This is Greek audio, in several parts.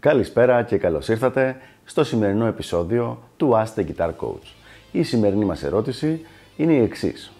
Καλησπέρα και καλώς ήρθατε στο σημερινό επεισόδιο του Ask the Guitar Coach. Η σημερινή μας ερώτηση είναι η εξής.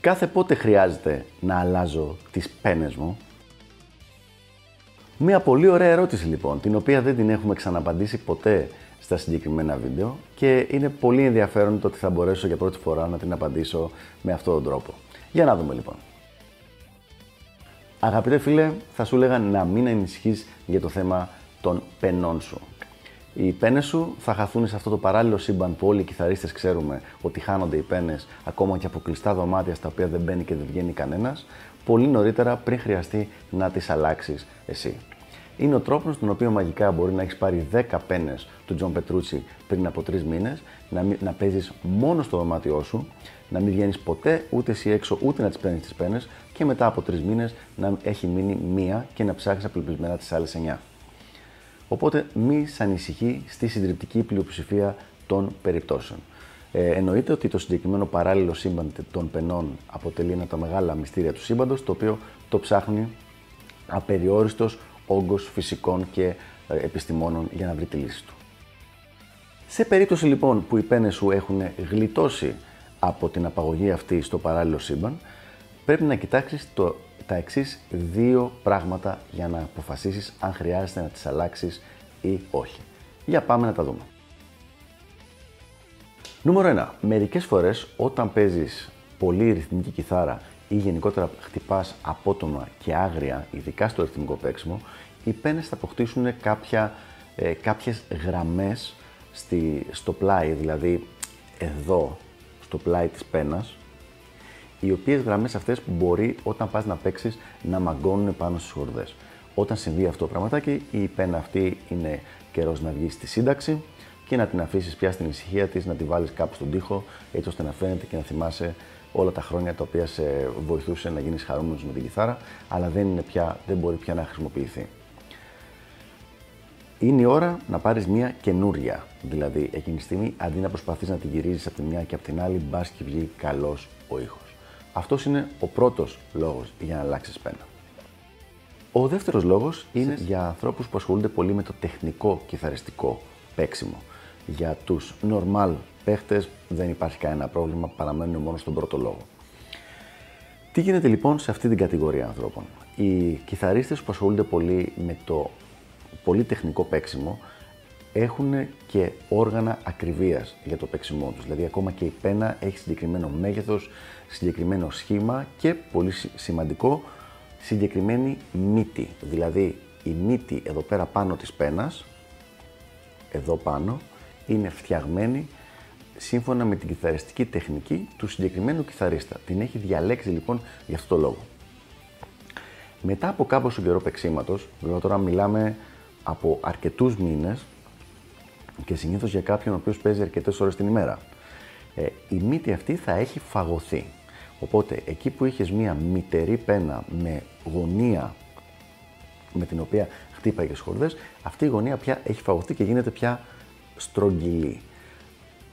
Κάθε πότε χρειάζεται να αλλάζω τις πένες μου; Μια πολύ ωραία ερώτηση λοιπόν, την οποία δεν την έχουμε ξαναπαντήσει ποτέ στα συγκεκριμένα βίντεο και είναι πολύ ενδιαφέρον το ότι θα μπορέσω για πρώτη φορά να την απαντήσω με αυτόν τον τρόπο. Για να δούμε λοιπόν. Αγαπητέ φίλε, θα σου έλεγα να μην ανησυχείς για το θέμα των πενών σου. Οι πένες σου θα χαθούν σε αυτό το παράλληλο σύμπαν που όλοι οι κιθαρίστες ξέρουμε ότι χάνονται οι πένες ακόμα και από κλειστά δωμάτια στα οποία δεν μπαίνει και δεν βγαίνει κανένας, πολύ νωρίτερα πριν χρειαστεί να τις αλλάξεις εσύ. Είναι ο τρόπος τον οποίο μαγικά μπορεί να έχεις πάρει 10 πένες του Τζον Πετρούτσι πριν από 3 μήνες, να, να παίζεις μόνο στο δωμάτιό σου, να μην βγαίνεις ποτέ ούτε εσύ έξω ούτε να τις παίρνεις τις πένες και μετά από 3 μήνες να έχει μείνει μία και να ψάξει απελπισμένα τις άλλες 9. Οπότε μη σ' ανησυχεί στη συντριπτική πλειοψηφία των περιπτώσεων. Ε, εννοείται ότι το συγκεκριμένο παράλληλο σύμπαν των πενών αποτελεί ένα από τα μεγάλα μυστήρια του σύμπαντος, το οποίο το ψάχνει απεριόριστος όγκος φυσικών και ε, επιστημόνων για να βρει τη λύση του. Σε περίπτωση λοιπόν που οι πένες σου έχουν γλιτώσει από την απαγωγή αυτή στο παράλληλο σύμπαν, πρέπει να κοιτάξεις το τα εξής δύο πράγματα για να αποφασίσεις αν χρειάζεται να τις αλλάξεις ή όχι. Για πάμε να τα δούμε. Νούμερο 1. Μερικές φορές όταν παίζεις πολύ ρυθμική κιθάρα ή γενικότερα χτυπάς απότομα και άγρια, ειδικά στο ρυθμικό παίξιμο, οι πένες θα αποκτήσουν κάποια, ε, κάποιες γραμμές στη, στο πλάι, δηλαδή εδώ, στο πλάι της πένας, οι οποίες γραμμές αυτές μπορεί όταν πας να παίξεις να μαγκώνουν πάνω στις χορδές. Όταν συμβεί αυτό το πραγματάκι, η πένα αυτή είναι καιρός να βγεις στη σύνταξη και να την αφήσεις πια στην ησυχία της, να τη βάλεις κάπου στον τοίχο, έτσι ώστε να φαίνεται και να θυμάσαι όλα τα χρόνια τα οποία σε βοηθούσε να γίνεις χαρούμενος με την κιθάρα, αλλά δεν, είναι πια, δεν μπορεί πια να χρησιμοποιηθεί. Είναι η ώρα να πάρεις μια καινούρια. Δηλαδή, εκείνη τη στιγμή, αντί να προσπαθείς να την γυρίζει από τη μια και από την άλλη, μπας και βγει καλός ο ήχος. Αυτός είναι ο πρώτος λόγος για να αλλάξει πένα. Ο δεύτερος λόγος είναι για ανθρώπους που ασχολούνται πολύ με το τεχνικό κιθαριστικό παίξιμο. Για τους normal παίχτες δεν υπάρχει κανένα πρόβλημα, παραμένουν μόνο στον πρώτο λόγο. Τι γίνεται λοιπόν σε αυτή την κατηγορία ανθρώπων; Οι κιθαρίστες που ασχολούνται πολύ με το πολύ τεχνικό παίξιμο έχουν και όργανα ακριβίας για το παίξιμό τους. Δηλαδή ακόμα και η πένα έχει συγκεκριμένο μέγεθος, συγκεκριμένο σχήμα και πολύ σημαντικό συγκεκριμένη μύτη. Δηλαδή η μύτη εδώ πέρα πάνω της πένας, εδώ πάνω, είναι φτιαγμένη σύμφωνα με την κιθαριστική τεχνική του συγκεκριμένου κιθαρίστα. Την έχει διαλέξει λοιπόν για αυτό το λόγο. Μετά από κάποιο καιρό παίξήματος, βέβαια τώρα μιλάμε από αρκετούς μήνες, και συνήθως για κάποιον ο οποίος παίζει αρκετές ώρες την ημέρα. Ε, η μύτη αυτή θα έχει φαγωθεί. Οπότε εκεί που είχες μία μητερή πένα με γωνία με την οποία χτύπαγες χορδές, αυτή η γωνία πια έχει φαγωθεί και γίνεται πια στρογγυλή.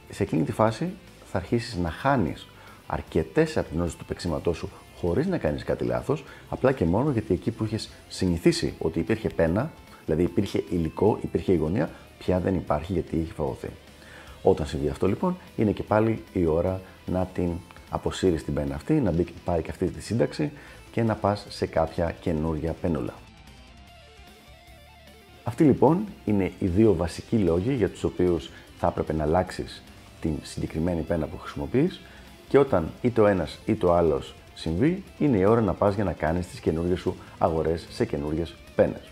Σε εκείνη τη φάση θα αρχίσεις να χάνεις αρκετές από την του παίξήματό σου χωρίς να κάνεις κάτι λάθος, απλά και μόνο γιατί εκεί που είχες συνηθίσει ότι υπήρχε πένα, δηλαδή υπήρχε υλικό, υπήρχε η γωνία, πια δεν υπάρχει γιατί έχει φαγωθεί. Όταν συμβεί αυτό λοιπόν, είναι και πάλι η ώρα να την αποσύρεις την πένα αυτή, να μπει, πάρει και αυτή τη σύνταξη και να πας σε κάποια καινούρια πένουλα. Αυτοί λοιπόν είναι οι δύο βασικοί λόγοι για τους οποίους θα έπρεπε να αλλάξεις την συγκεκριμένη πένα που χρησιμοποιείς και όταν είτε ο ένας είτε ο άλλος συμβεί, είναι η ώρα να πας για να κάνεις τις καινούργιες σου αγορές σε καινούργιες πένες.